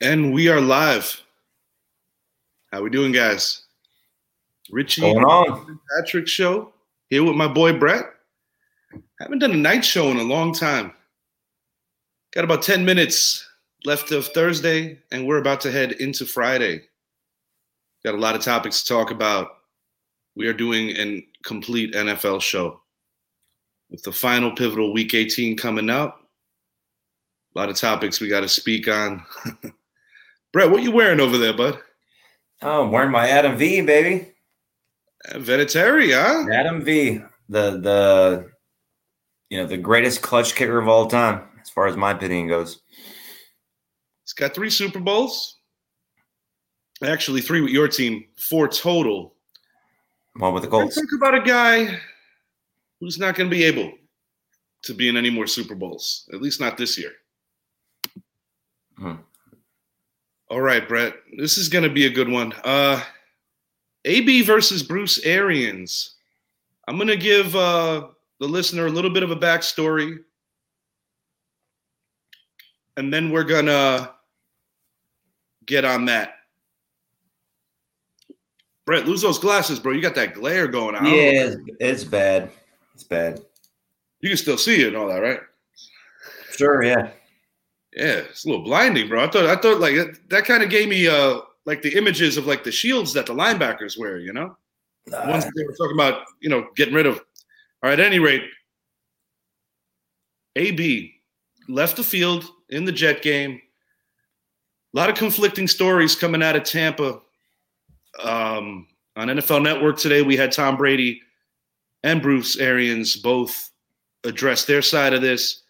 And we are live. How we doing, guys? Richie Going on? Patrick show here with my boy Brett. Haven't done a night show in a long time. Got about 10 minutes left of Thursday, and we're about to head into Friday. Got a lot of topics to talk about. We are doing a complete NFL show with the final pivotal week 18 coming up. A lot of topics we got to speak on. Brett, what you wearing over there, bud? Oh, I'm wearing my Adam V, baby. Vinatieri, huh? Adam V, the the you know the greatest clutch kicker of all time, as far as my opinion goes. He's got three Super Bowls. Actually, three with your team, four total. One with the Colts. talk about a guy who's not going to be able to be in any more Super Bowls, at least not this year. Hmm. All right, Brett, this is going to be a good one. Uh, AB versus Bruce Arians. I'm going to give uh, the listener a little bit of a backstory, and then we're going to get on that. Brett, lose those glasses, bro. You got that glare going on. I don't know. Yeah, it's, it's bad. It's bad. You can still see it and all that, right? Sure, yeah. Yeah, it's a little blinding, bro. I thought I thought like that, that kind of gave me uh like the images of like the shields that the linebackers wear, you know? Ones Uh, they were talking about, you know, getting rid of. All right, at any rate, AB left the field in the Jet game. A lot of conflicting stories coming out of Tampa. Um, on NFL Network today, we had Tom Brady and Bruce Arians both address their side of this.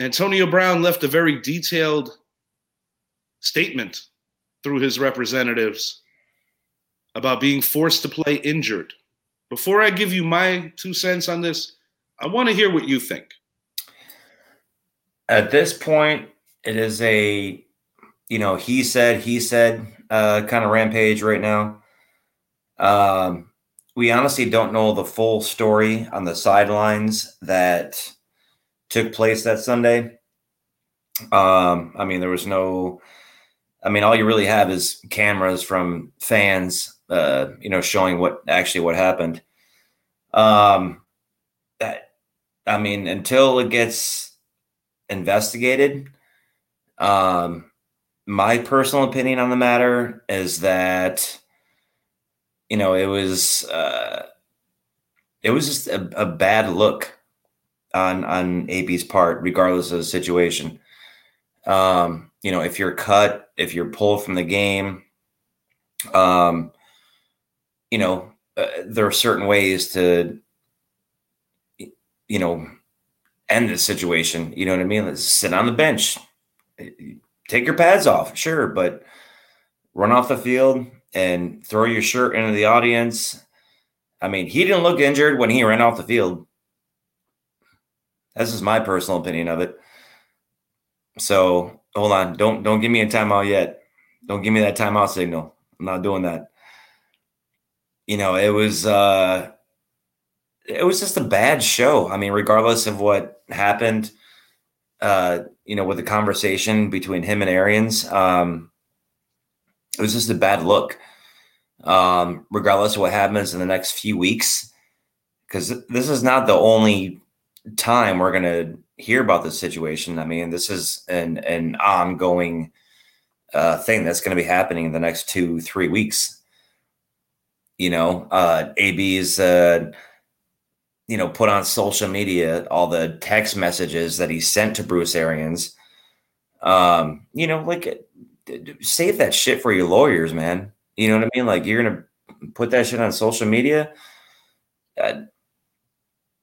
Antonio Brown left a very detailed statement through his representatives about being forced to play injured. Before I give you my two cents on this, I want to hear what you think. at this point, it is a you know he said he said uh, kind of rampage right now. Um, we honestly don't know the full story on the sidelines that took place that Sunday. Um, I mean, there was no. I mean, all you really have is cameras from fans, uh, you know, showing what actually what happened. Um, that, I mean, until it gets investigated, um, my personal opinion on the matter is that, you know, it was, uh, it was just a, a bad look on on AB's part, regardless of the situation. Um, you know, if you're cut, if you're pulled from the game, um, you know, uh, there are certain ways to, you know, end the situation. You know what I mean? Let's sit on the bench, take your pads off, sure, but run off the field and throw your shirt into the audience. I mean, he didn't look injured when he ran off the field. This is my personal opinion of it. So hold on, don't don't give me a timeout yet. Don't give me that timeout signal. I'm not doing that. You know, it was uh it was just a bad show. I mean, regardless of what happened, uh, you know, with the conversation between him and Arians, um, it was just a bad look. Um, regardless of what happens in the next few weeks, because this is not the only time we're going to hear about this situation. I mean, this is an an ongoing uh, thing that's going to be happening in the next two three weeks. You know, uh, AB's uh, you know put on social media all the text messages that he sent to Bruce Arians. Um, you know, like save that shit for your lawyers, man. You know what I mean? Like you're gonna put that shit on social media. Uh,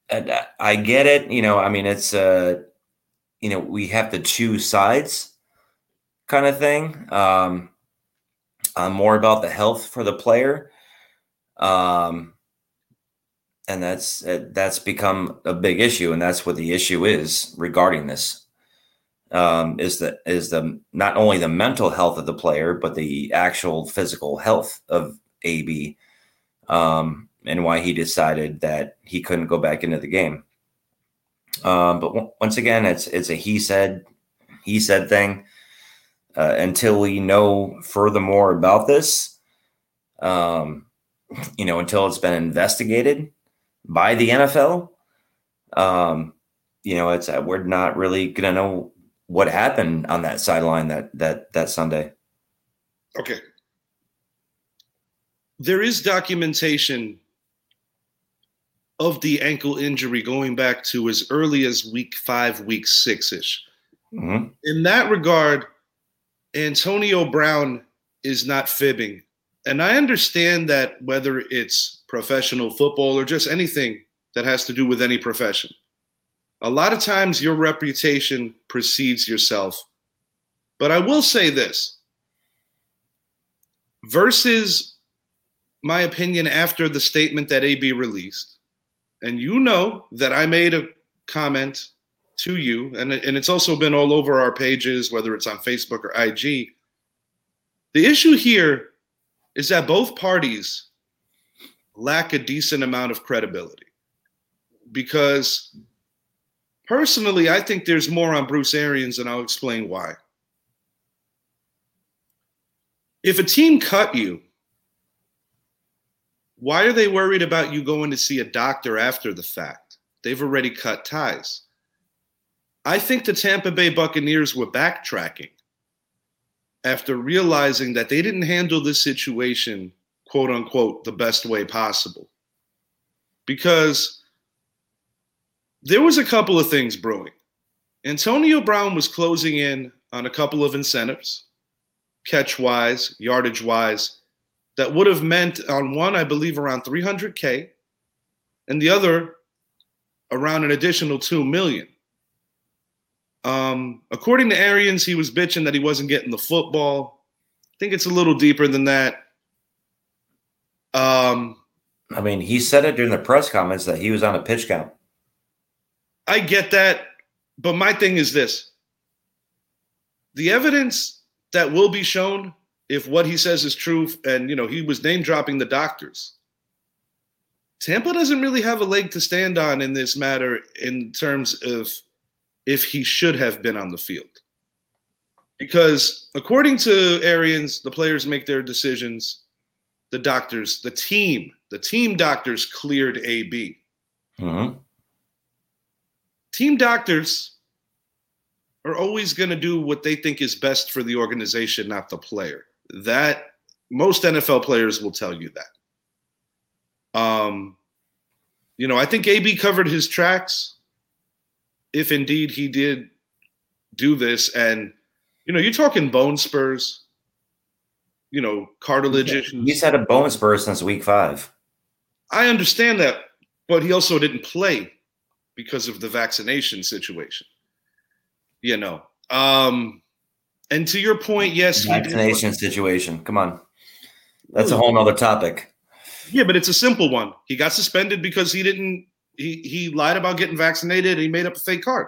I get it. You know, I mean, it's uh, you know, we have to choose sides, kind of thing. Um, uh, more about the health for the player, um, and that's uh, that's become a big issue, and that's what the issue is regarding this. Um, is the is the not only the mental health of the player, but the actual physical health of AB. Um, and why he decided that he couldn't go back into the game. Um, but w- once again, it's it's a he said he said thing. uh, until we know furthermore about this. Um, you know, until it's been investigated by the NFL. Um, you know, it's uh, we're not really gonna know what happened on that sideline that that that Sunday. Okay. There is documentation of the ankle injury going back to as early as week five, week six ish. Mm-hmm. In that regard, Antonio Brown is not fibbing. And I understand that whether it's professional football or just anything that has to do with any profession, a lot of times your reputation precedes yourself. But I will say this versus my opinion after the statement that AB released, and you know that I made a comment to you, and, and it's also been all over our pages, whether it's on Facebook or IG. The issue here is that both parties lack a decent amount of credibility because personally, I think there's more on Bruce Arians, and I'll explain why. If a team cut you, why are they worried about you going to see a doctor after the fact? They've already cut ties. I think the Tampa Bay Buccaneers were backtracking after realizing that they didn't handle this situation, quote unquote, the best way possible. Because there was a couple of things brewing. Antonio Brown was closing in on a couple of incentives, catch wise, yardage wise, that would have meant on one, I believe, around 300K, and the other around an additional 2 million. Um, according to Arians, he was bitching that he wasn't getting the football. I think it's a little deeper than that. Um, I mean, he said it during the press comments that he was on a pitch count. I get that, but my thing is this: the evidence that will be shown if what he says is true, and you know he was name dropping the doctors. Tampa doesn't really have a leg to stand on in this matter in terms of if he should have been on the field. Because according to Arians, the players make their decisions. The doctors, the team, the team doctors cleared AB. Mm-hmm. Team doctors are always going to do what they think is best for the organization, not the player. That most NFL players will tell you that. Um, you know, I think AB covered his tracks if indeed he did do this. And you know you're talking bone spurs you know cartilage he's had a bone spur since week five. I understand that but he also didn't play because of the vaccination situation you know. Um and to your point yes vaccination situation. Come on. That's a whole nother topic. Yeah but it's a simple one. He got suspended because he didn't he he lied about getting vaccinated and he made up a fake card.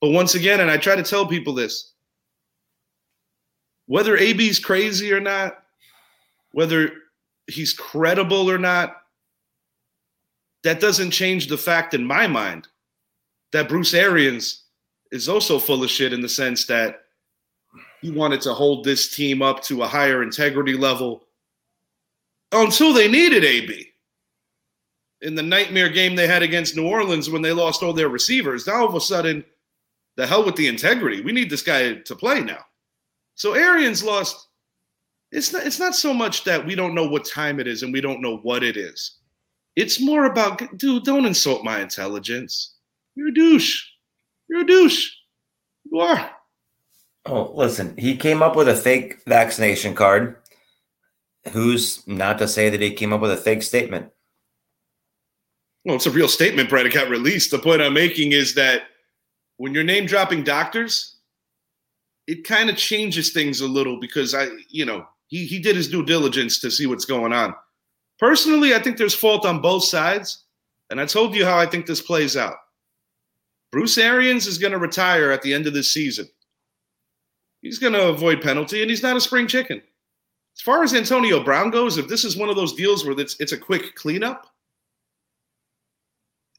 But once again, and I try to tell people this, whether AB's crazy or not, whether he's credible or not, that doesn't change the fact in my mind that Bruce Arians is also full of shit in the sense that he wanted to hold this team up to a higher integrity level until they needed AB in the nightmare game they had against New Orleans when they lost all their receivers. Now all of a sudden, the hell with the integrity. We need this guy to play now. So Arians lost. It's not. It's not so much that we don't know what time it is and we don't know what it is. It's more about, dude. Don't insult my intelligence. You're a douche. You're a douche. You are. Oh, listen. He came up with a fake vaccination card. Who's not to say that he came up with a fake statement? well, it's a real statement, Brett. It got released. The point I'm making is that when you're name dropping doctors, it kind of changes things a little because I, you know, he he did his due diligence to see what's going on. Personally, I think there's fault on both sides, and I told you how I think this plays out. Bruce Arians is going to retire at the end of this season. He's going to avoid penalty, and he's not a spring chicken. As far as Antonio Brown goes, if this is one of those deals where it's it's a quick cleanup,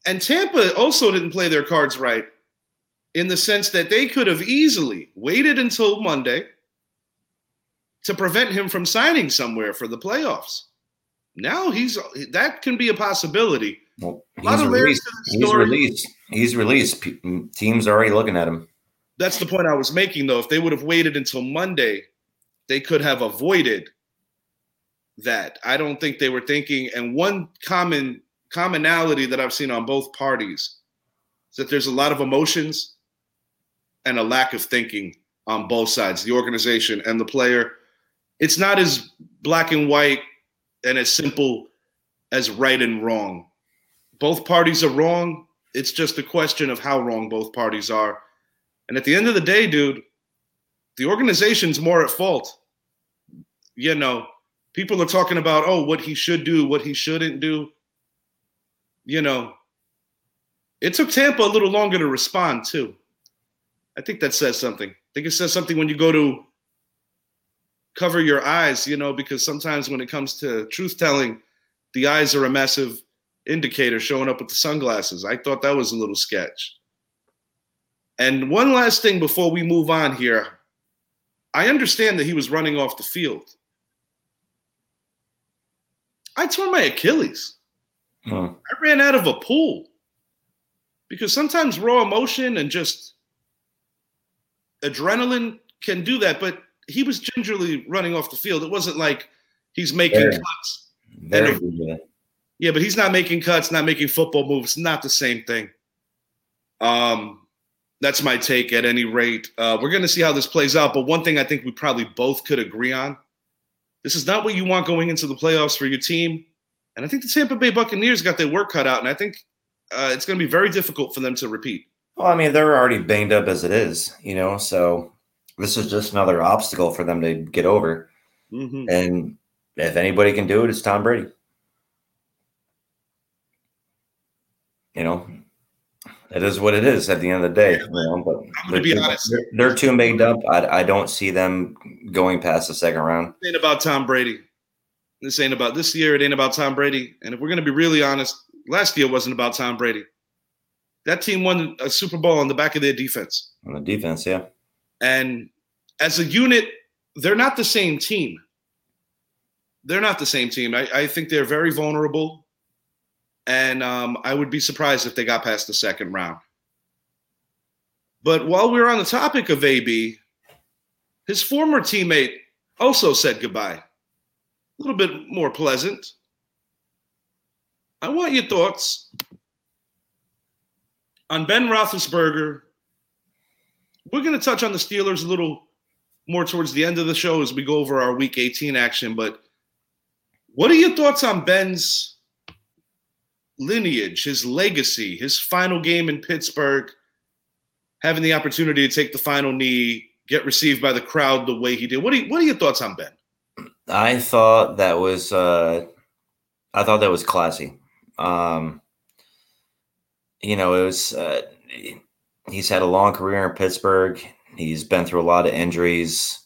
and Tampa also didn't play their cards right in the sense that they could have easily waited until Monday, to prevent him from signing somewhere for the playoffs. Now he's that can be a possibility. Well, he's released. He's released. He's released. Teams are already looking at him. That's the point I was making, though. If they would have waited until Monday, they could have avoided that. I don't think they were thinking. And one common commonality that I've seen on both parties is that there's a lot of emotions and a lack of thinking on both sides, the organization and the player. It's not as black and white and as simple as right and wrong. Both parties are wrong. It's just a question of how wrong both parties are. And at the end of the day, dude, the organization's more at fault. You know, people are talking about, oh, what he should do, what he shouldn't do. You know, it took Tampa a little longer to respond, too. I think that says something. I think it says something when you go to cover your eyes, you know, because sometimes when it comes to truth telling, the eyes are a massive indicator showing up with the sunglasses. I thought that was a little sketch. And one last thing before we move on here. I understand that he was running off the field. I tore my Achilles. Huh. I ran out of a pool because sometimes raw emotion and just adrenaline can do that. But he was gingerly running off the field. It wasn't like he's making very, cuts. Very good. Yeah, but he's not making cuts, not making football moves. Not the same thing. Um, that's my take at any rate. Uh, we're going to see how this plays out. But one thing I think we probably both could agree on this is not what you want going into the playoffs for your team. And I think the Tampa Bay Buccaneers got their work cut out. And I think uh, it's going to be very difficult for them to repeat. Well, I mean, they're already banged up as it is, you know, so this is just another obstacle for them to get over. Mm-hmm. And if anybody can do it, it's Tom Brady. You know, it is what it is at the end of the day. You know, but I'm going to be honest. They're, they're, too made up. I, I don't see them going past the second round. Ain't about Tom Brady. This ain't about this year. It ain't about Tom Brady. And if we're going to be really honest, last year wasn't about Tom Brady. That team won a Super Bowl on the back of their defense. On the defense, yeah. And as a unit, they're not the same team. They're not the same team. I, I think they're very vulnerable. And um, I would be surprised if they got past the second round. But while we are on the topic of AB, his former teammate also said goodbye. A little bit more pleasant. I want your thoughts on Ben Roethlisberger. We're going to touch on the Steelers a little more towards the end of the show as we go over our Week 18 action. But what are your thoughts on Ben's lineage, his legacy, his final game in Pittsburgh, having the opportunity to take the final knee, get received by the crowd the way he did. What are you, what are your thoughts on Ben? I thought that was uh, I thought that was classy. Um, you know, it was uh, he's had a long career in Pittsburgh. He's been through a lot of injuries,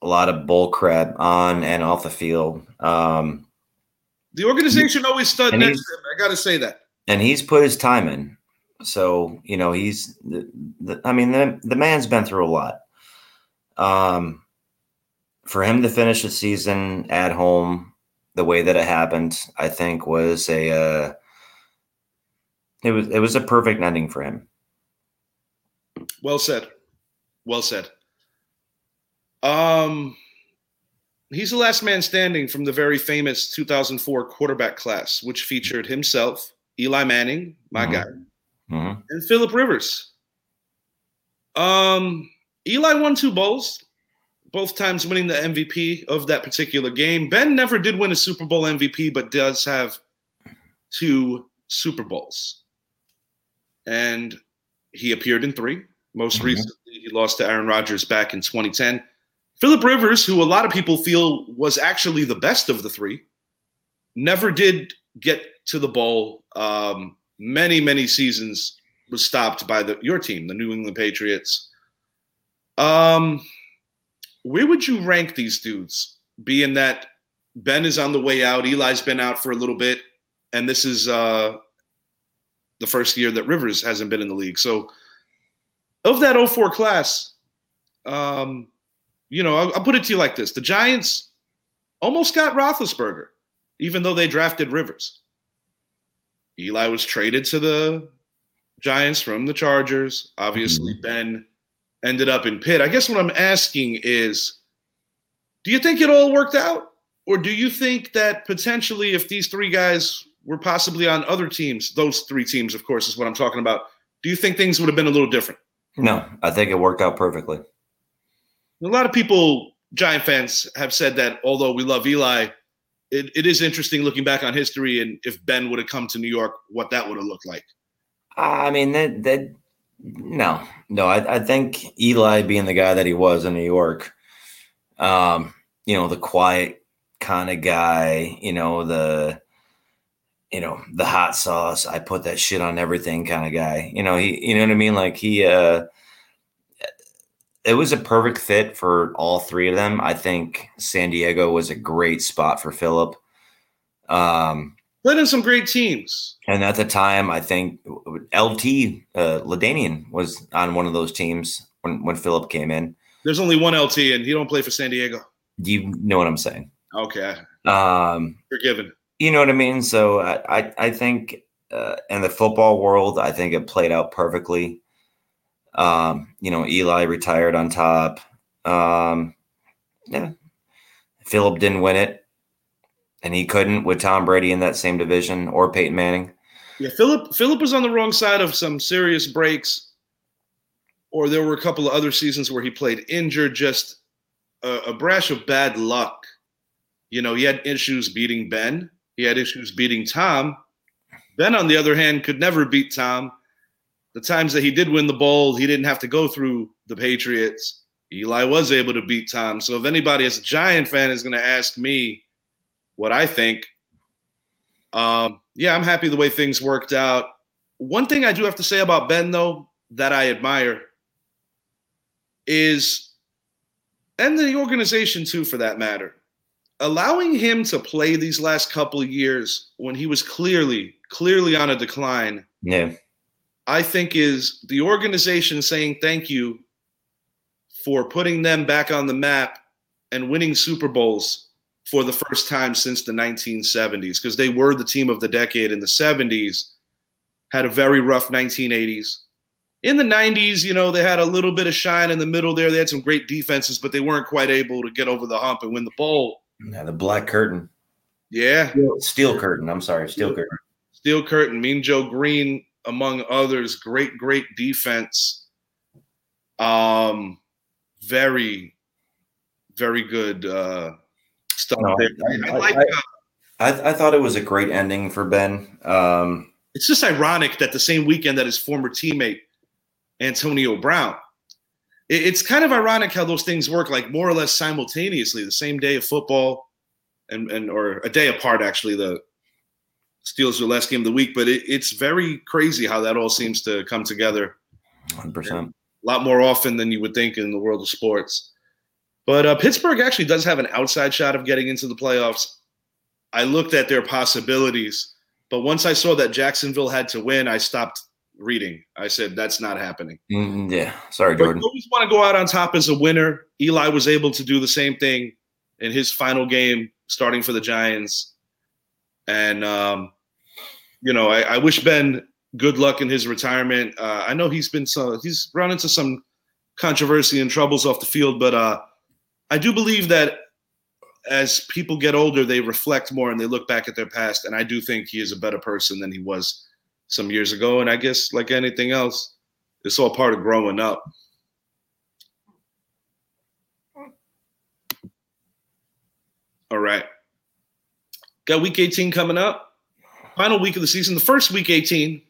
a lot of bull crap on and off the field. Um, the organization always stood next to him. I got to say that. And he's put his time in. So, you know, he's, the, the, I mean, the, the man's been through a lot. Um, for him to finish the season at home the way that it happened, I think was a, uh, it was, it was a perfect ending for him. Well said. Well said. Um, he's the last man standing from the very famous 2004 quarterback class, which featured himself, Eli Manning, my mm-hmm. guy, mm-hmm. and Philip Rivers. Um, Eli won two bowls, both times winning the MVP of that particular game. Ben never did win a Super Bowl MVP, but does have two Super Bowls. And he appeared in three. Most mm-hmm. recently, he lost to Aaron Rodgers back in 2010. Philip Rivers, who a lot of people feel was actually the best of the three, never did get to the bowl. Um, many, many seasons was stopped by the your team, the New England Patriots. Um, where would you rank these dudes? Being that Ben is on the way out, Eli's been out for a little bit, and this is uh, the first year that Rivers hasn't been in the league. So, of that 04 class, um, you know, I'll, I'll put it to you like this: the Giants almost got Roethlisberger, even though they drafted Rivers. Eli was traded to the Giants from the Chargers. Obviously, mm-hmm. Ben ended up in Pitt. I guess what I'm asking is do you think it all worked out? Or do you think that potentially, if these three guys were possibly on other teams, those three teams, of course, is what I'm talking about, do you think things would have been a little different? No, I think it worked out perfectly. A lot of people, Giant fans, have said that although we love Eli, it, it is interesting looking back on history and if Ben would have come to New York, what that would have looked like. I mean, that, that no, no, I, I think Eli being the guy that he was in New York, um, you know, the quiet kind of guy, you know, the you know, the hot sauce, I put that shit on everything kind of guy. You know, he you know what I mean? Like he uh it was a perfect fit for all three of them. I think San Diego was a great spot for Philip. Um played in some great teams. And at the time, I think LT uh, LaDainian was on one of those teams when when Philip came in. There's only one LT, and he don't play for San Diego. You know what I'm saying? Okay. Um, Forgiven. You know what I mean? So I I, I think uh, in the football world, I think it played out perfectly. Um, you know, Eli retired on top. Um, yeah, Philip didn't win it, and he couldn't with Tom Brady in that same division or Peyton Manning. Yeah, Philip Philip was on the wrong side of some serious breaks, or there were a couple of other seasons where he played injured. Just a, a brash of bad luck. You know, he had issues beating Ben. He had issues beating Tom. Ben, on the other hand, could never beat Tom. The times that he did win the bowl, he didn't have to go through the Patriots. Eli was able to beat Tom. So if anybody as a Giant fan is going to ask me what I think, um, yeah, I'm happy the way things worked out. One thing I do have to say about Ben, though, that I admire is, and the organization too, for that matter, allowing him to play these last couple of years when he was clearly, clearly on a decline. Yeah. I think is the organization saying thank you for putting them back on the map and winning Super Bowls for the first time since the 1970s because they were the team of the decade in the 70s, had a very rough 1980s. In the 90s, you know, they had a little bit of shine in the middle there. They had some great defenses, but they weren't quite able to get over the hump and win the bowl. Yeah, the black curtain. Yeah. Steel, steel curtain. I'm sorry, steel curtain. Steel curtain. Mean Joe Greene, among others, great, great defense. Um, very, very good uh, stuff no, there. I, I, like, uh, I, I, thought it was a great ending for Ben. Um, it's just ironic that the same weekend that his former teammate Antonio Brown. It, it's kind of ironic how those things work, like more or less simultaneously, the same day of football, and and or a day apart actually. The Steelers were last game of the week, but it, it's very crazy how that all seems to come together. Hundred percent. A lot more often than you would think in the world of sports. But uh, Pittsburgh actually does have an outside shot of getting into the playoffs. I looked at their possibilities, but once I saw that Jacksonville had to win, I stopped reading. I said that's not happening. Mm, yeah, sorry, Jordan. But always want to go out on top as a winner. Eli was able to do the same thing in his final game, starting for the Giants. And um, you know, I, I, wish Ben good luck in his retirement. Uh, I know he's been so he's run into some controversy and troubles off the field, but uh, I do believe that as people get older, they reflect more and they look back at their past. And I do think he is a better person than he was some years ago. And I guess, like anything else, it's all part of growing up. All right. Got week 18 coming up. Final week of the season, the first week 18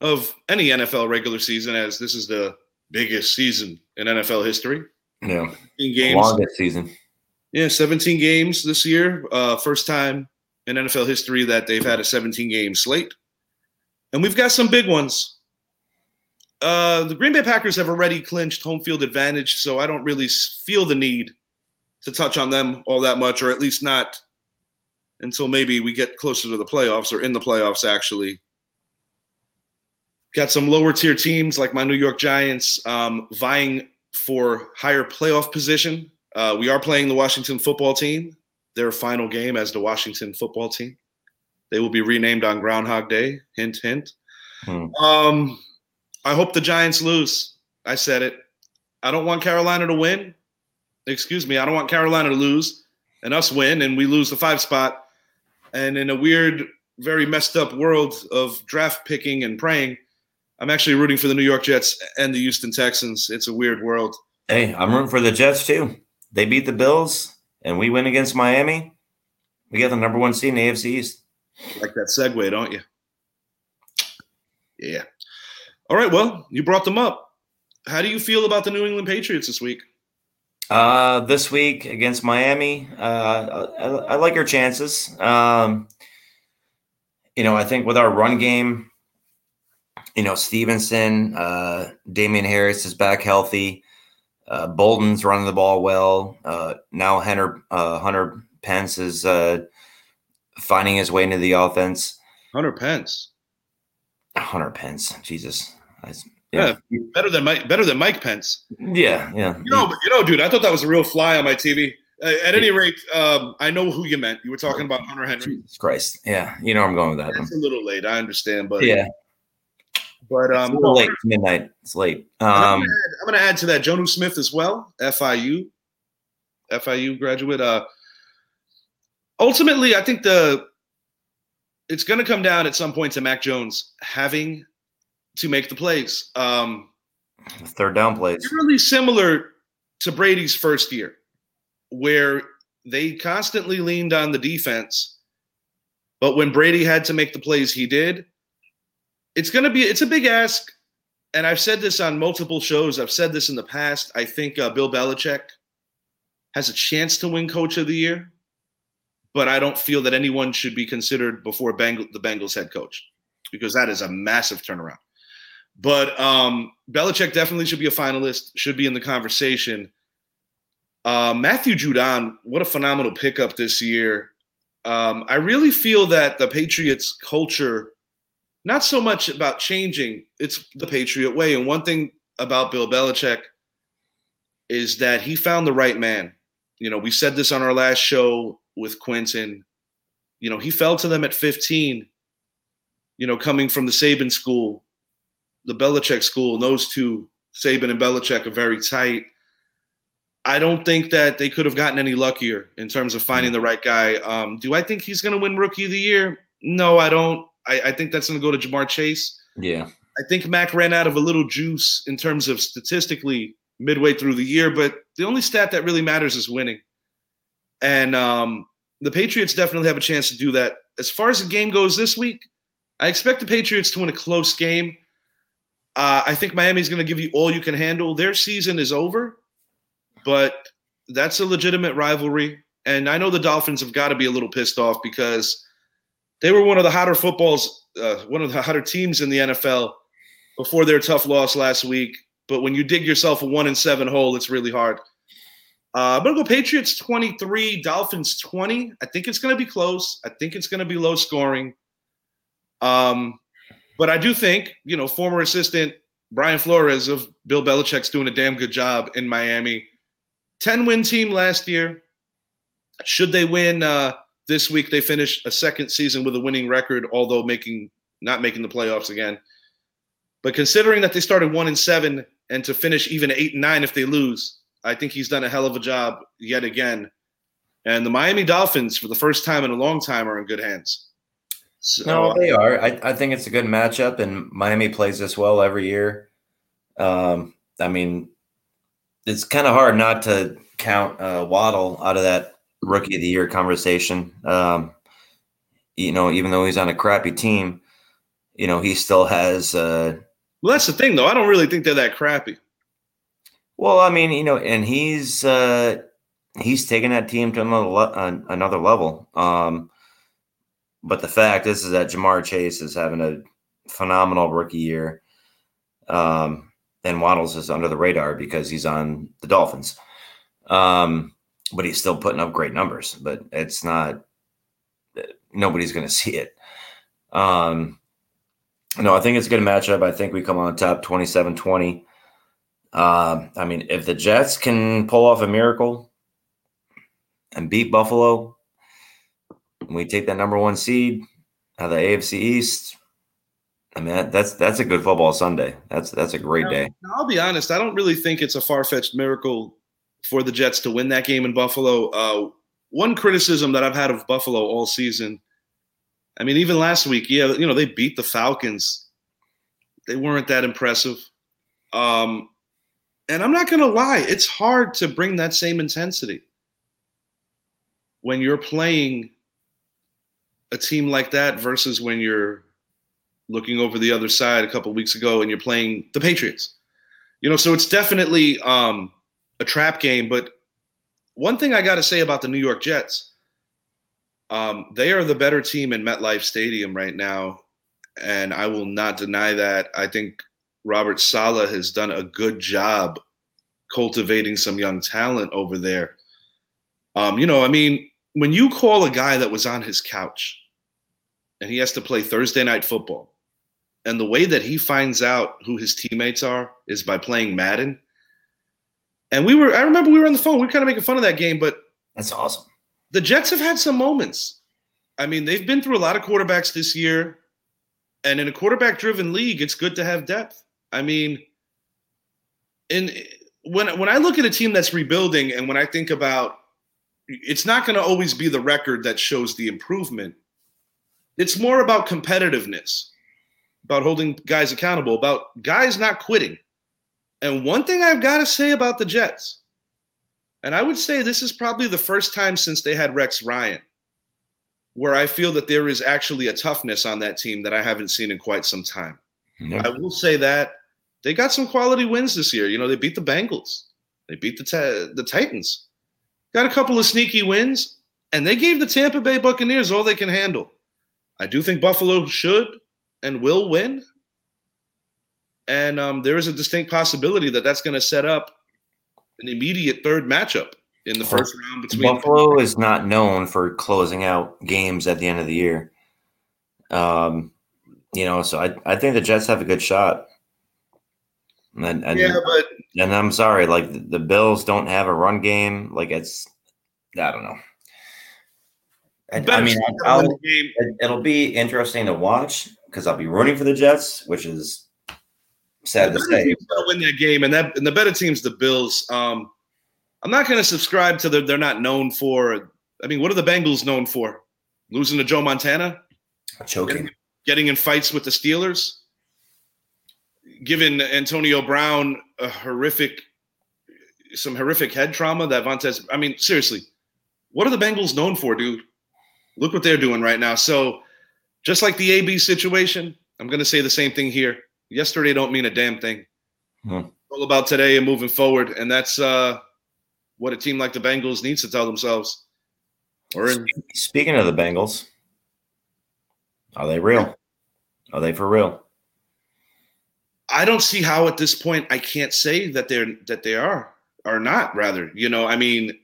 of any NFL regular season, as this is the biggest season in NFL history. Yeah. Games. Longest season. Yeah, 17 games this year. Uh, first time in NFL history that they've had a 17 game slate. And we've got some big ones. Uh, the Green Bay Packers have already clinched home field advantage, so I don't really feel the need to touch on them all that much, or at least not until maybe we get closer to the playoffs or in the playoffs, actually. Got some lower tier teams like my New York Giants um, vying for higher playoff position. Uh, we are playing the Washington football team, their final game as the Washington football team. They will be renamed on Groundhog Day. Hint, hint. Hmm. Um, I hope the Giants lose. I said it. I don't want Carolina to win. Excuse me. I don't want Carolina to lose and us win and we lose the five spot. And in a weird, very messed up world of draft picking and praying, I'm actually rooting for the New York Jets and the Houston Texans. It's a weird world. Hey, I'm rooting for the Jets too. They beat the Bills and we win against Miami. We get the number one seed in the AFC East. Like that segue, don't you? Yeah. All right. Well, you brought them up. How do you feel about the New England Patriots this week? Uh, this week against Miami, uh, I, I like our chances. Um, you know, I think with our run game, you know, Stevenson, uh, Damien Harris is back healthy. Uh, Bolden's running the ball well. Uh, now Hunter uh, Hunter Pence is uh, finding his way into the offense. Hunter Pence. Hunter Pence. Jesus. Yeah. yeah. better than Mike. Better than Mike Pence. Yeah, yeah. You know, you know, dude. I thought that was a real fly on my TV. Uh, at any rate, um, I know who you meant. You were talking about Hunter Henry. Jesus Christ. Yeah, you know I'm going with that. It's a little late. I understand, but yeah. But um, it's a late. Midnight. It's late. Um, I'm going to add to that Jonnu Smith as well. FIU, FIU graduate. Uh, ultimately, I think the it's going to come down at some point to Mac Jones having to make the plays. Um, Third down plays. Really similar to Brady's first year, where they constantly leaned on the defense, but when Brady had to make the plays, he did. It's going to be it's a big ask, and I've said this on multiple shows. I've said this in the past. I think uh, Bill Belichick has a chance to win Coach of the Year but I don't feel that anyone should be considered before Bengal, the Bengals head coach because that is a massive turnaround. But um, Belichick definitely should be a finalist, should be in the conversation. Uh, Matthew Judon, what a phenomenal pickup this year. Um, I really feel that the Patriots culture, not so much about changing, it's the Patriot way. And one thing about Bill Belichick is that he found the right man. You know, we said this on our last show with Quentin. You know, he fell to them at 15, you know, coming from the Saban school, the Belichick school, and those two, Saban and Belichick, are very tight. I don't think that they could have gotten any luckier in terms of finding the right guy. Um, do I think he's going to win Rookie of the Year? No, I don't. I, I think that's going to go to Ja'Marr Chase. Yeah. I think Mac ran out of a little juice in terms of statistically midway through the year, but the only stat that really matters is winning. And um, the Patriots definitely have a chance to do that. As far as the game goes this week, I expect the Patriots to win a close game. Uh, I think Miami's going to give you all you can handle. Their season is over, but that's a legitimate rivalry. And I know the Dolphins have got to be a little pissed off because they were one of the hotter footballs, uh, one of the hotter teams in the NFL before their tough loss last week. But when you dig yourself a one and seven hole, it's really hard. Uh, I'm gonna go Patriots 23, Dolphins 20. I think it's gonna be close. I think it's gonna be low scoring. Um, but I do think, you know, former assistant Brian Flores of Bill Belichick's doing a damn good job in Miami. 10 win team last year. Should they win uh, this week, they finish a second season with a winning record, although making not making the playoffs again. But considering that they started one and seven and to finish even eight and nine if they lose, I think he's done a hell of a job yet again. And the Miami Dolphins, for the first time in a long time, are in good hands. So, no, they are. I, I think it's a good matchup, and Miami plays this well every year. Um, I mean, it's kind of hard not to count uh, Waddle out of that rookie of the year conversation. Um, you know, even though he's on a crappy team, you know, he still has. Uh, well, that's the thing, though. I don't really think they're that crappy. Well, I mean, you know, and he's uh, he's taking that team to another le- uh, another level. Um, but the fact is, is that Ja'Marr Chase is having a phenomenal rookie year, um, and Waddles is under the radar because he's on the Dolphins. Um, but he's still putting up great numbers. But it's not nobody's going to see it. Um, no, I think it's a good matchup. I think we come on top 27 20. Uh, I mean, if the Jets can pull off a miracle and beat Buffalo, we take that number one seed out of the AFC East. I mean, that's that's a good football Sunday. That's that's a great day. I'll be honest. I don't really think it's a far fetched miracle for the Jets to win that game in Buffalo. Uh, one criticism that I've had of Buffalo all season. I mean, even last week, yeah, you know, they beat the Falcons. They weren't that impressive. Um, and I'm not going to lie, it's hard to bring that same intensity when you're playing a team like that versus when you're looking over the other side a couple weeks ago and you're playing the Patriots. You know, so it's definitely um, a trap game. But one thing I got to say about the New York Jets, um, they are the better team in MetLife Stadium right now, and I will not deny that. I think Robert Saleh has done a good job cultivating some young talent over there. Um, you know, I mean, when you call a guy that was on his couch and he has to play Thursday night football, and the way that he finds out who his teammates are is by playing Madden. And we were, I remember we were on the phone. We were kind of making fun of that game, but that's awesome. The Jets have had some moments. I mean, they've been through a lot of quarterbacks this year. And in a quarterback driven league, it's good to have depth. I mean, in when when I look at a team that's rebuilding and when I think about it's not going to always be the record that shows the improvement. It's more about competitiveness, about holding guys accountable, about guys not quitting. And one thing I've got to say about the Jets, and I would say this is probably the first time since they had Rex Ryan, where I feel that there is actually a toughness on that team that I haven't seen in quite some time. I will say that they got some quality wins this year. You know, they beat the Bengals, they beat the the Titans, got a couple of sneaky wins, and they gave the Tampa Bay Buccaneers all they can handle. I do think Buffalo should and will win, and um, there is a distinct possibility that that's going to set up an immediate third matchup in the first round between Buffalo is not known for closing out games at the end of the year. Um, you know, so I I think the Jets have a good shot. And, and, yeah, but and I'm sorry, like the, the Bills don't have a run game. Like it's, I don't know. I, I mean, I'll, it, it'll be interesting to watch because I'll be rooting for the Jets, which is sad the to say. Win that game, and that and the better team's the Bills. Um, I'm not going to subscribe to the they're not known for. I mean, what are the Bengals known for? Losing to Joe Montana, choking, getting, getting in fights with the Steelers given Antonio Brown a horrific, some horrific head trauma that Vontaze. I mean, seriously, what are the Bengals known for, dude? Look what they're doing right now. So, just like the AB situation, I'm going to say the same thing here. Yesterday don't mean a damn thing. Hmm. All about today and moving forward, and that's uh, what a team like the Bengals needs to tell themselves. Or in- speaking of the Bengals, are they real? Are they for real? I don't see how at this point I can't say that they're that they are or not. Rather, you know, I mean,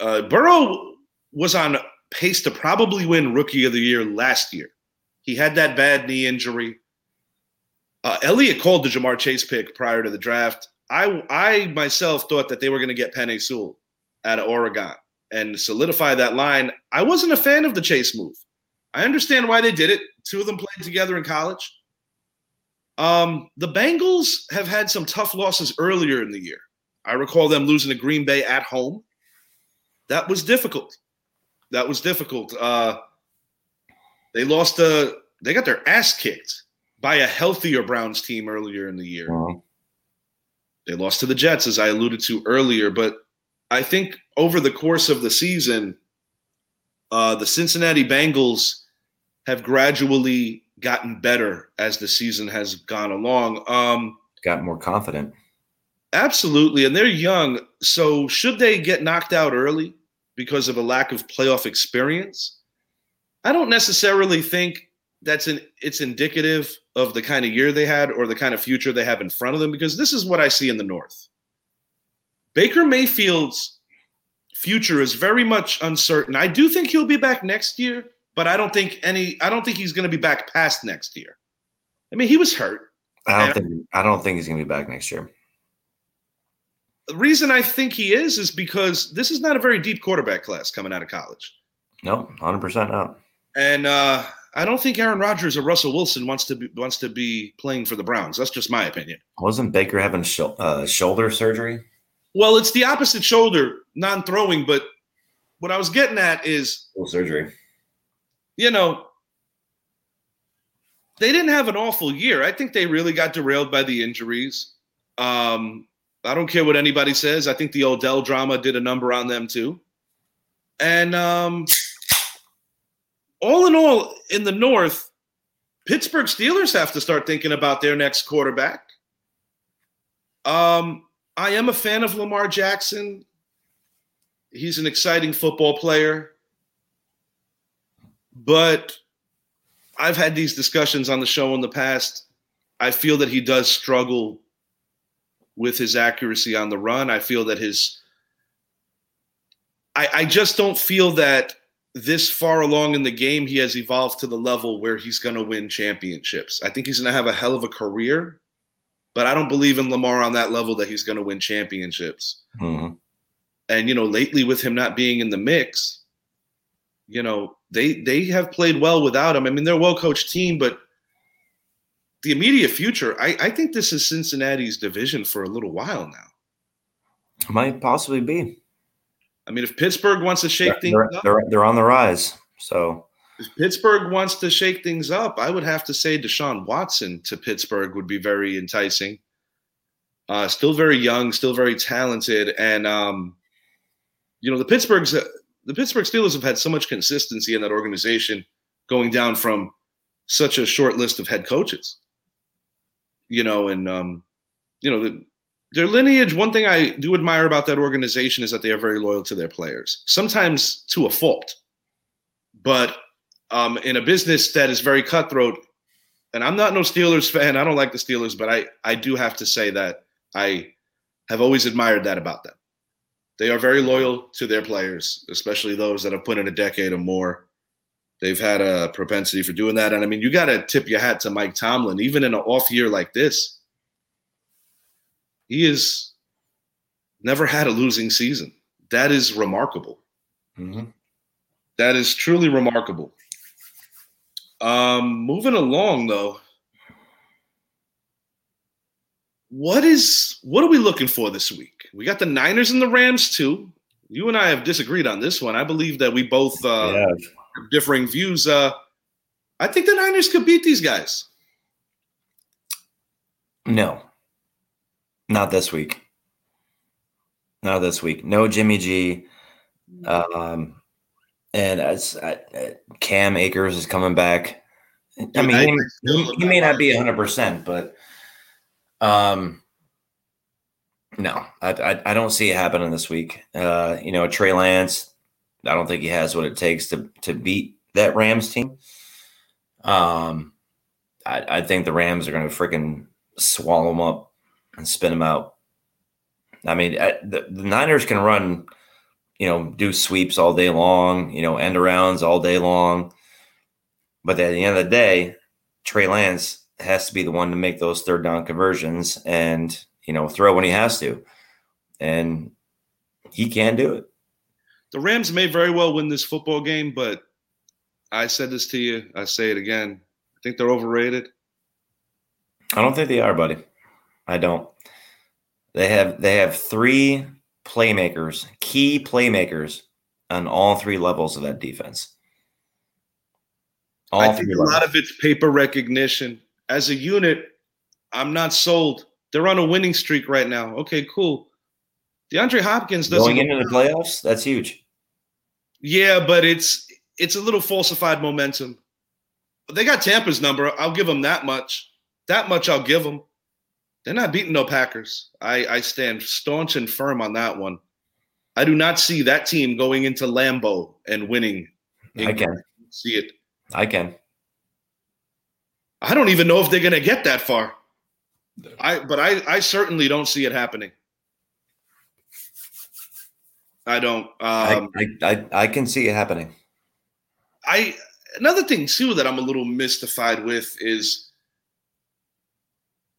uh, Burrow was on pace to probably win Rookie of the Year last year. He had that bad knee injury. Uh, Elliott called the Ja'Marr Chase pick prior to the draft. I I myself thought that they were going to get Penei Sewell out of Oregon and solidify that line. I wasn't a fan of the Chase move. I understand why they did it. Two of them played together in college. Um, the Bengals have had some tough losses earlier in the year. I recall them losing to Green Bay at home. That was difficult. That was difficult. Uh, they lost a. Uh, they got their ass kicked by a healthier Browns team earlier in the year. They lost to the Jets, as I alluded to earlier. But I think over the course of the season, uh, the Cincinnati Bengals have gradually gotten better as the season has gone along. Um, Got more confident. Absolutely. And they're young. So, should they get knocked out early because of a lack of playoff experience? I don't necessarily think that's an it's indicative of the kind of year they had or the kind of future they have in front of them because this is what I see in the North. Baker Mayfield's future is very much uncertain. I do think he'll be back next year, but I don't think any. I don't think he's going to be back past next year. I mean, he was hurt. I don't think. I don't think he's going to be back next year. The reason I think he is is because this is not a very deep quarterback class coming out of college. No, hundred percent not. And uh, I don't think Aaron Rodgers or Russell Wilson wants to be, wants to be playing for the Browns. That's just my opinion. Wasn't Baker having sh- uh, shoulder surgery? Well, it's the opposite shoulder, non-throwing. But what I was getting at is surgery. You know, they didn't have an awful year. I think they really got derailed by the injuries. Um, I don't care what anybody says. I think the Odell drama did a number on them too. And um, all in all, in the North, Pittsburgh Steelers have to start thinking about their next quarterback. Um, I am a fan of Lamar Jackson. He's an exciting football player. But I've had these discussions on the show in the past. I feel that he does struggle with his accuracy on the run. I feel that his I, I just don't feel that this far along in the game he has evolved to the level where he's going to win championships. I think he's going to have a hell of a career, but I don't believe in Lamar on that level that he's going to win championships. Mm-hmm. And you know, lately with him not being in the mix, you know, they they have played well without him. I mean, they're a well coached team, but the immediate future, I, I think this is Cincinnati's division for a little while now. Might possibly be. I mean, if Pittsburgh wants to shake they're, things they're, up, they're, they're on the rise. So if Pittsburgh wants to shake things up, I would have to say Deshaun Watson to Pittsburgh would be very enticing. Uh, still very young, still very talented, and um, you know the Pittsburgh's the Pittsburgh Steelers have had so much consistency in that organization, going down from such a short list of head coaches you know, and um, you know, the, their lineage. One thing I do admire about that organization is that they are very loyal to their players, sometimes to a fault. But um, in a business that is very cutthroat, and I'm not no Steelers fan. I don't like the Steelers, but I I do have to say that I have always admired that about them. They are very loyal to their players, especially those that have put in a decade or more they've had a propensity for doing that. And I mean, you got to tip your hat to Mike Tomlin, even in an off year like this. He has never had a losing season. That is remarkable. Mm-hmm. That is truly remarkable. Um, moving along, though, what is what are we looking for this week? We got the Niners and the Rams too. You and I have disagreed on this one. I believe that we both uh, yeah differing views. Uh, I think the Niners could beat these guys. No, not this week. Not this week. No Jimmy G. Um, and as uh, Cam Akers is coming back. I mean, he, he may not be 100%, but um, no, I, I, I don't see it happening this week. Uh, you know, Trey Lance, I don't think he has what it takes to to beat that Rams team. Um, I, I think the Rams are going to freaking swallow them up and spin them out. I mean, the, the Niners can run, you know, do sweeps all day long, you know, end arounds all day long. But at the end of the day, Trey Lance has to be the one to make those third down conversions and, you know, throw when he has to. And he can do it the Rams may very well win this football game, but I said this to you. I say it again. I think they're overrated. I don't think they are, buddy. I don't. They have they have three playmakers, key playmakers on all three levels of that defense. All I think a levels. lot of it's paper recognition. As a unit, I'm not sold. They're on a winning streak right now. Okay, cool. DeAndre Hopkins doesn't going into the playoffs. That's huge. Yeah, but it's it's a little falsified momentum. They got Tampa's number. I'll give them that much. That much I'll give them. They're not beating no Packers. I, I stand staunch and firm on that one. I do not see that team going into Lambeau and winning. I can see it. I can. I don't even know if they're going to get that far. I but I I certainly don't see it happening. I don't. Um, I, I, I can see it happening. I another thing too that I'm a little mystified with is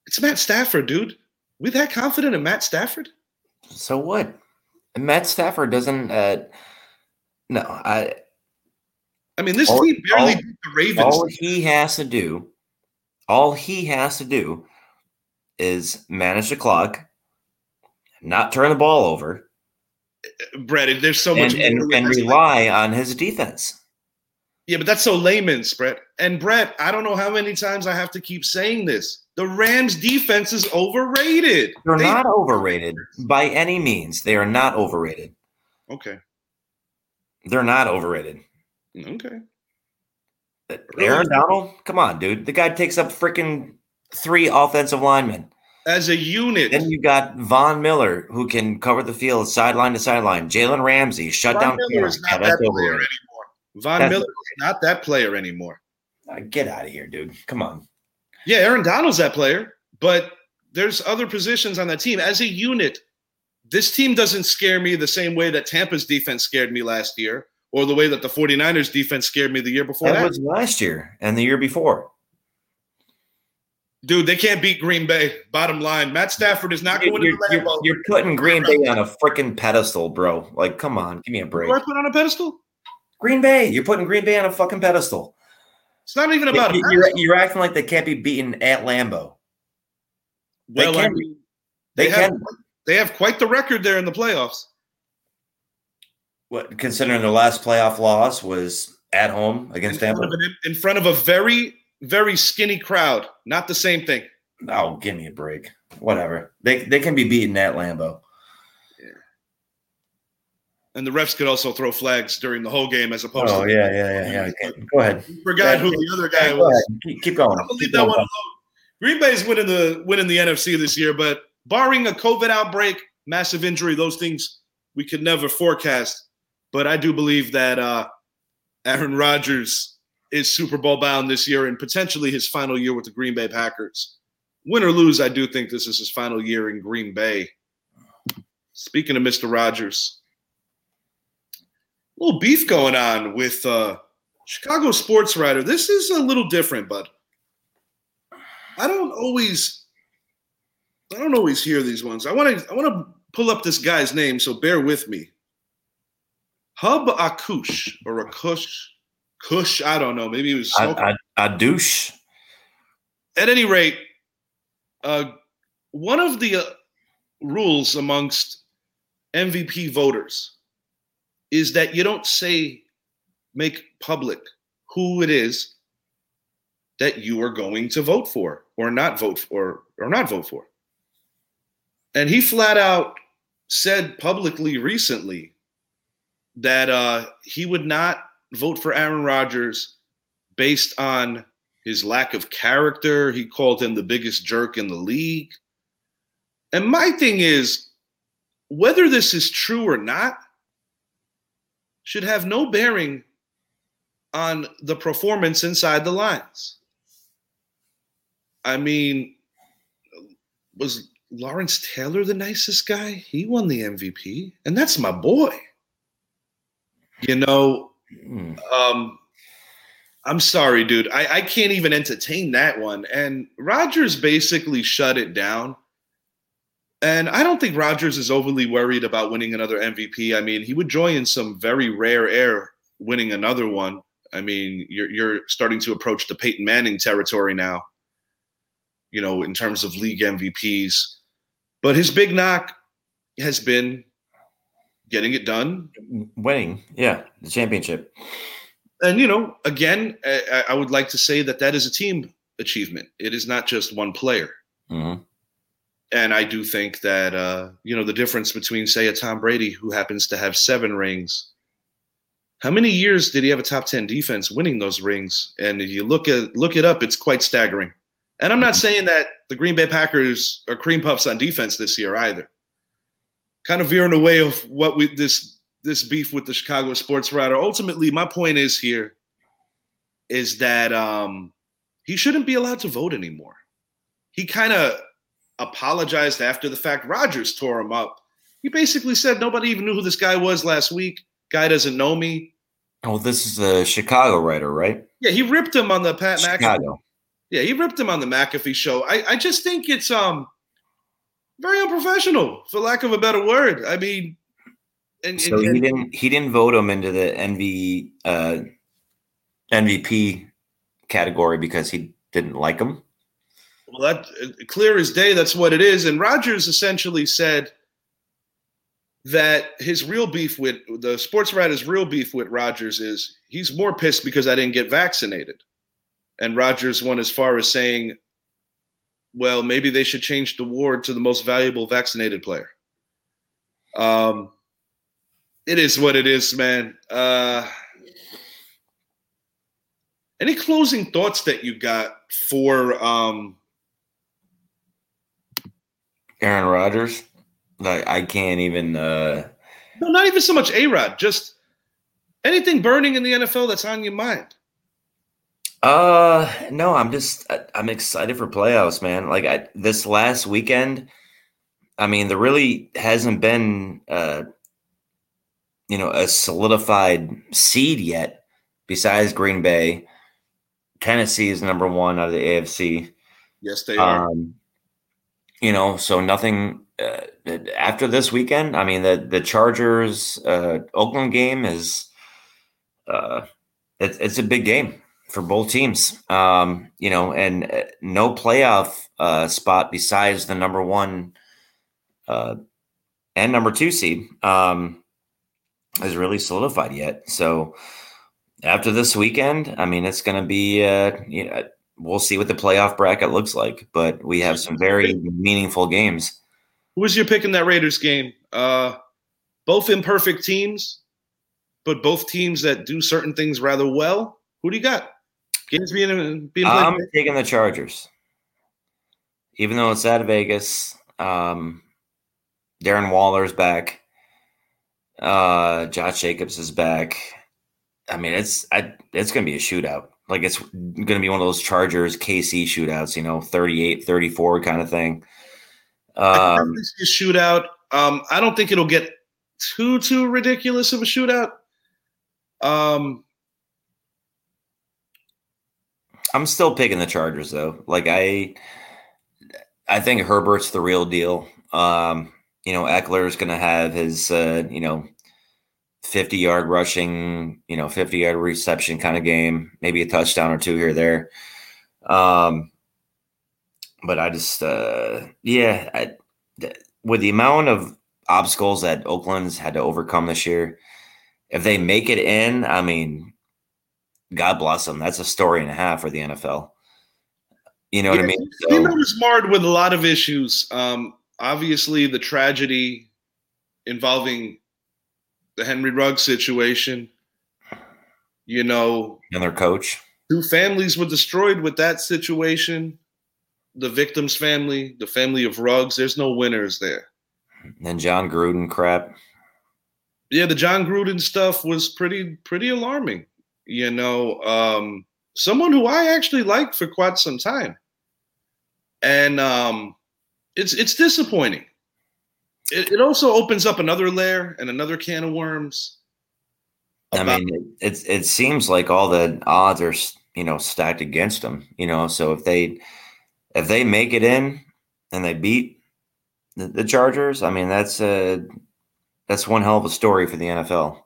it's Matt Stafford, dude. We that confident in Matt Stafford? So what? Matt Stafford doesn't. Uh, no, I. I mean, this All- team barely all- beat the Ravens. All he has to do, all he has to do, is manage the clock, not turn the ball over, Brett, there's so much and and, and rely on his defense. Yeah, but that's so layman's, Brett. And Brett, I don't know how many times I have to keep saying this. The Rams defense is overrated. They're They- not overrated by any means. They are not overrated. Okay. They're not overrated. Okay. Aaron Donald, come on, dude. The guy takes up freaking three offensive linemen. As a unit, Then you got Von Miller, who can cover the field sideline to sideline. Jalen Ramsey, shut Von down. Miller is not Yeah, that player anymore. Von That's Miller is not that player anymore. Uh, Get out of here, dude. Come on. Yeah, Aaron Donald's that player, but there's other positions on that team. As a unit, this team doesn't scare me the same way that Tampa's defense scared me last year, or the way that the 49ers defense scared me the year before That that. was last year and the year before. Dude, they can't beat Green Bay. Bottom line, Matt Stafford is not You're, going to you're- the you're- Lambeau. you're putting Green Bay on a freaking pedestal, bro. Like, come on, give me a break. I put on a pedestal? Green Bay, you're putting Green Bay on a fucking pedestal. It's not even about pedestal. you're, you're acting like they can't be beaten at Lambeau. They Well, I can. mean, They, they have can. they have quite the record there in the playoffs. What, considering their last playoff loss was at home against front, Tampa. an, in front of a very, very skinny crowd. Not the same thing. Oh, give me a break. Whatever. They they can be beaten at Lambeau. And the refs could also throw flags during the whole game as opposed Oh to yeah, yeah, yeah, yeah. Go ahead. forgot who the other guy was. Keep, keep going. I'll leave that going. one alone. Green Bay's winning the winning the NFC this year, but barring a COVID outbreak, massive injury, those things we could never forecast. But I do believe that uh, Aaron Rodgers is Super Bowl bound this year and potentially his final year with the Green Bay Packers. Win or lose, I do think this is his final year in Green Bay. Speaking of Mr. Rodgers, little beef going on with uh, Chicago sports writer. This is a little different, bud. I don't always, I don't always hear these ones. I want to, I want to pull up this guy's name, so bear with me. Hub Akush or Akush, Kush. I don't know. Maybe he was. A, smoking. a, a douche. At any rate, uh, one of the uh, rules amongst MVP voters is that you don't say, make public who it is that you are going to vote for or not vote for or not vote for. And he flat out said publicly recently that uh, he would not vote for Aaron Rodgers based on his lack of character. He called him the biggest jerk in the league. And my thing is, whether this is true or not should have no bearing on the performance inside the lines. I mean, was Lawrence Taylor the nicest guy? He won the MVP, and that's my boy. You know, Um, I'm sorry, dude. I, I can't even entertain that one. And Rodgers basically shut it down. And I don't think Rodgers is overly worried about winning another MVP. I mean, he would joy in some very rare air winning another one. I mean, you're you're starting to approach the Peyton Manning territory now. You know, in terms of league MVPs. But his big knock has been getting it done Winning, yeah, the championship. and you know, again, I, I would like to say that that is a team achievement. It is not just one player. hmm And I do think that uh, you know the difference between, say, a Tom Brady who happens to have seven rings. How many years did he have a top ten defense winning those rings? And if you look at look it up, it's quite staggering. And I'm not saying that the Green Bay Packers are cream puffs on defense this year either. Kind of veering away of what we this this beef with the Chicago sports writer. Ultimately, my point is here is that um, he shouldn't be allowed to vote anymore. He kind of apologized after the fact. Rodgers tore him up. He basically said nobody even knew who this guy was last week. Guy doesn't know me. Oh, this is a Chicago writer, right? Yeah, he ripped him on the Pat McAfee. Yeah, he ripped him on the McAfee show. I, I just think it's um very unprofessional, for lack of a better word. I mean, and, so and, he didn't he didn't vote him into the NV uh, MVP category because he didn't like him. Well, that clear as day. That's what it is. And Rodgers essentially said that his real beef with the sports writer's real beef with Rodgers is he's more pissed because I didn't get vaccinated. And Rodgers went as far as saying, well, maybe they should change the award to the most valuable vaccinated player. Um, it is what it is, man. Uh, any closing thoughts that you got for um, Aaron Rodgers? Like I can't even. Uh... No, not even so much A Rod. Just anything burning in the NFL that's on your mind. Uh, no, I'm just I'm excited for playoffs, man. Like I, this last weekend, I mean, there really hasn't been uh, you know, a solidified seed yet. Besides Green Bay, Tennessee is number one out of the AFC. Yes, they are. Um, you know, so nothing uh, after this weekend. I mean, the the Chargers uh, Oakland game is uh, it, it's a big game for both teams. Um, you know, and uh, no playoff uh, spot besides the number one uh, and number two seed um, is really solidified yet. So after this weekend, I mean, it's going to be uh, you know we'll see what the playoff bracket looks like, but we have some very meaningful games. Who was your pick in that Raiders game? Uh, both imperfect teams, but both teams that do certain things rather well. Who do you got? Games being being played. I'm taking the Chargers, even though it's at Vegas. Um, Darren Waller's back. Uh, Josh Jacobs is back. I mean, it's I, it's going to be a shootout. Like it's going to be one of those Chargers KC shootouts, you know, 38 34 kind of thing. Um, a shootout. Um, I don't think it'll get too too ridiculous of a shootout. Um, I'm still picking the Chargers though. Like I, I think Herbert's the real deal. Um, you know, Ekeler's going to have his, uh, you know, 50 yard rushing, you know, 50 yard reception kind of game, maybe a touchdown or two here there. Um, but I just, uh, yeah, I, with the amount of obstacles that Oakland's had to overcome this year, if they make it in, I mean, God bless them. That's a story and a half for the NFL. You know yeah, what I mean? So, was marred with a lot of issues. Um, obviously, the tragedy involving the Henry Ruggs situation. You know, and their coach. Two families were destroyed with that situation the victim's family, the family of Ruggs. There's no winners there. And Jon Gruden crap. Yeah, the Jon Gruden stuff was pretty pretty alarming. You know, um, someone who I actually liked for quite some time, and um, it's it's disappointing. It, it also opens up another layer and another can of worms. I mean, it, it it seems like all the odds are you know stacked against them. You know, so if they if they make it in and they beat the, the Chargers, I mean that's a that's one hell of a story for the NFL,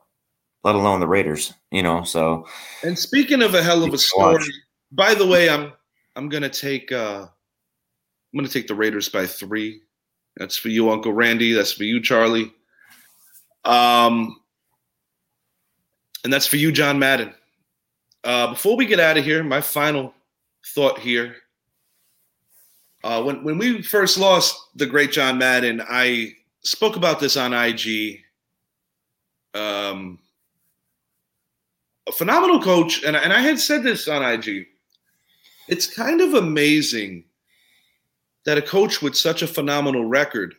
let alone the Raiders. You know, so. And speaking of a hell of a story, by the way, I'm I'm gonna take uh I'm gonna take the Raiders by three. That's for you, Uncle Randy. That's for you, Charlie. Um, and that's for you, John Madden. Uh, before we get out of here, my final thought here uh, when when we first lost the great John Madden, I spoke about this on IG. Um, a phenomenal coach, and and I had said this on IG. It's kind of amazing that a coach with such a phenomenal record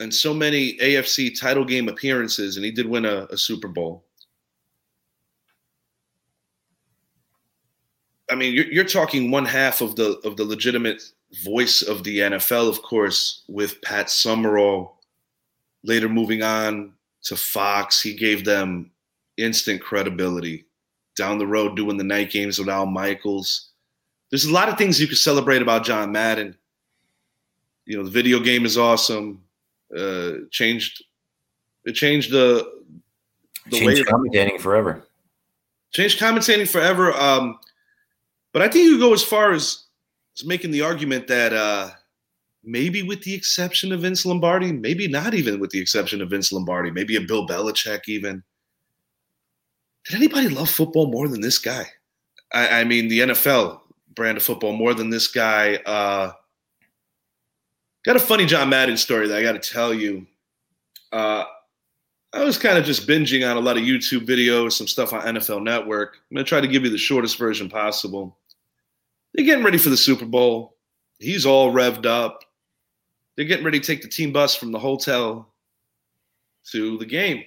and so many AFC title game appearances, and he did win a, a Super Bowl. I mean, you're, you're talking one half of the of the legitimate voice of the NFL, of course, with Pat Summerall. Later, moving on to Fox, he gave them instant credibility. Down the road, doing the night games with Al Michaels. There's a lot of things you could celebrate about John Madden. you know, the video game is awesome. Uh, changed it changed the the changed way commentating forever. Changed commentating forever. Um, but I think you go as far as, as making the argument that uh, maybe with the exception of Vince Lombardi, maybe not even with the exception of Vince Lombardi, maybe a Bill Belichick even. Did anybody love football more than this guy? I, I mean, the NFL brand of football more than this guy. Uh, got a funny John Madden story that I got to tell you. Uh, I was kind of just binging on a lot of YouTube videos, some stuff on NFL Network. I'm going to try to give you the shortest version possible. They're getting ready for the Super Bowl. He's all revved up. They're getting ready to take the team bus from the hotel to the game.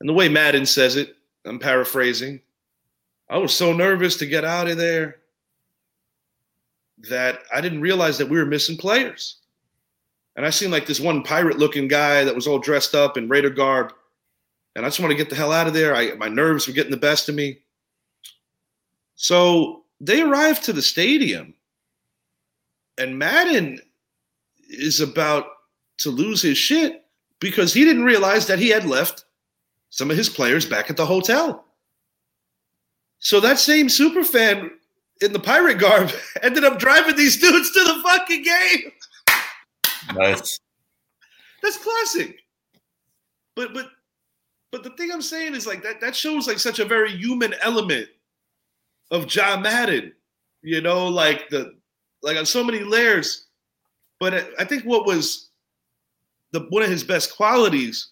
And the way Madden says it, I'm paraphrasing, I was so nervous to get out of there that I didn't realize that we were missing players. And I seen like this one pirate looking guy that was all dressed up in Raider garb. And I just want to get the hell out of there. I, my nerves were getting the best of me. So they arrived to the stadium, and Madden is about to lose his shit because he didn't realize that he had left some of his players back at the hotel. So that same super fan in the pirate garb ended up driving these dudes to the fucking game. Nice. That's classic. But but but the thing I'm saying is like that that shows like such a very human element of John Madden. You know, like the like on so many layers. But I think what was the one of his best qualities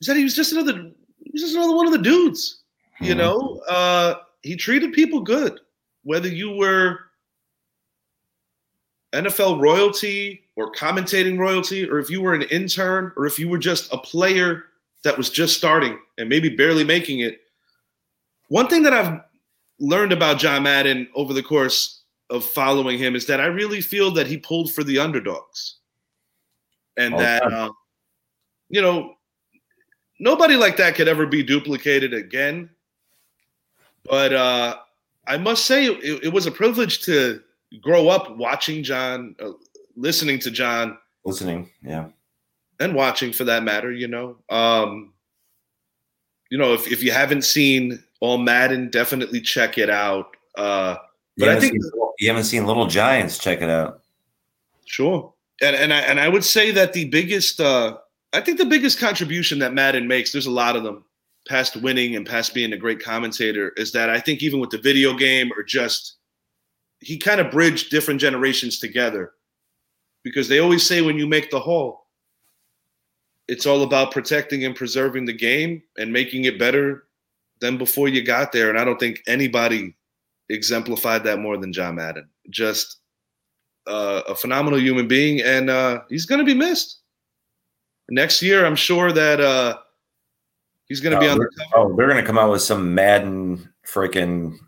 is that he was just another he was just another one of the dudes. Mm-hmm. You know, uh, he treated people good, whether you were NFL royalty or commentating royalty, or if you were an intern, or if you were just a player that was just starting and maybe barely making it. One thing that I've learned about John Madden over the course of following him is that I really feel that he pulled for the underdogs. And All that, uh, you know, nobody like that could ever be duplicated again. But uh, I must say, it, it was a privilege to grow up watching John, uh, listening to John, listening, yeah, and watching for that matter. You know, um, you know, if if you haven't seen All Madden, definitely check it out. Uh, but I think seen, you haven't seen Little Giants. Check it out. Sure, and and I and I would say that the biggest, uh, I think the biggest contribution that Madden makes. There's a lot of them past winning and past being a great commentator is that I think even with the video game or just he kind of bridged different generations together. Because they always say when you make the whole it's all about protecting and preserving the game and making it better than before you got there. And i don't think anybody exemplified that more than john madden. Just uh, a phenomenal human being and uh, he's going to be missed next year i'm sure that uh, he's going to oh, be on the cover. oh they're going to come out with some madden freaking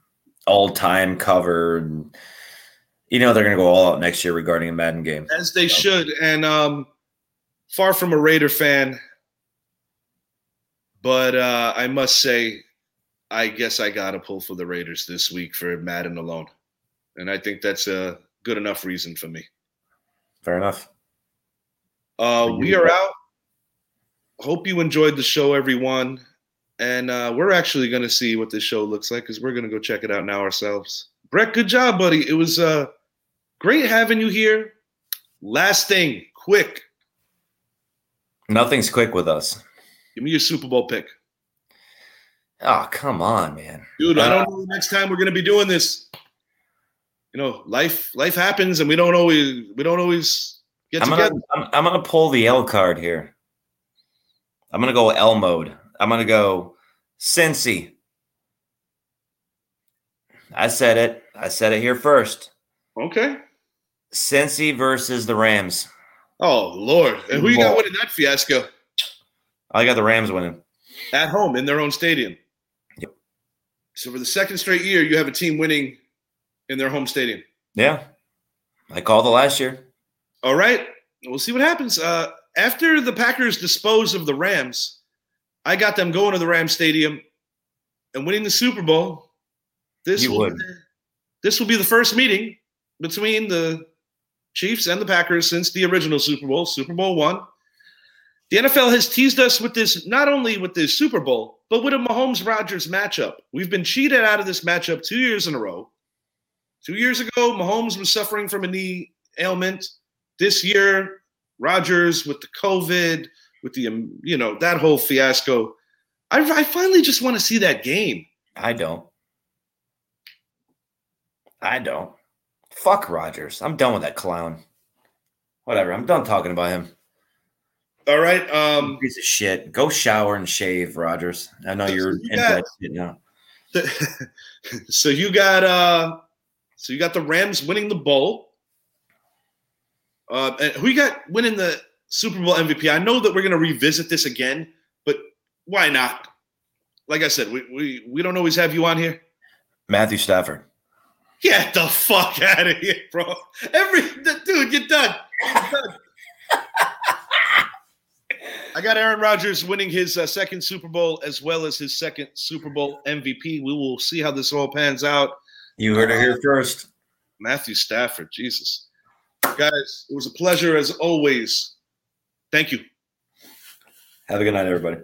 all time cover. And, you know they're going to go all out next year regarding a Madden game, as they so. should. And um, far from a Raider fan, but uh, I must say, I guess I got to pull for the Raiders this week for Madden alone, and I think that's a good enough reason for me. Fair enough. Uh, we are out. Hope you enjoyed the show, everyone and uh, we're actually going to see what this show looks like because we're going to go check it out now ourselves. Brett, good job, buddy. It was uh, great having you here. Last thing, quick. Nothing's quick with us. Give me your Super Bowl pick. Oh, come on, man. Dude, uh, I don't know the next time we're going to be doing this. You know, life life happens and we don't always we don't always get I'm together. Gonna, I'm, I'm going to pull the L card here. I'm going to go L mode. I'm going to go Cincy. I said it. I said it here first. Okay. Cincy versus the Rams. Oh Lord! And who you got winning that fiasco? I got the Rams winning at home in their own stadium. Yep. So for the second straight year, you have a team winning in their home stadium. Yeah, I called the last year. All right, we'll see what happens. Uh, after the Packers dispose of the Rams, I got them going to the Ram Stadium and winning the Super Bowl. This you will would. Be, this will be the first meeting between the Chiefs and the Packers since the original Super Bowl, Super Bowl one. The NFL has teased us with this, not only with this Super Bowl, but with a Mahomes Rodgers matchup. We've been cheated out of this matchup two years in a row. Two years ago, Mahomes was suffering from a knee ailment. This year, Rodgers with the COVID, with the, um, you know, that whole fiasco. I, I finally just want to see that game. I don't. I don't. Fuck Rodgers. I'm done with that clown. Whatever. I'm done talking about him. All right. Um, piece of shit. Go shower and shave, Rodgers. I know you're you into got- that shit now. so you got uh so you got the Rams winning the bowl. Uh and who you got winning the Super Bowl MVP? I know that we're gonna revisit this again, but why not? Like I said, we we, we don't always have you on here. Matthew Stafford. Get the fuck out of here, bro. Every dude, you're done. You're done. I got Aaron Rodgers winning his uh, second Super Bowl as well as his second Super Bowl MVP. We will see how this all pans out. You heard it here first. Matthew Stafford, Jesus. Guys, it was a pleasure as always. Thank you. Have a good night, everybody.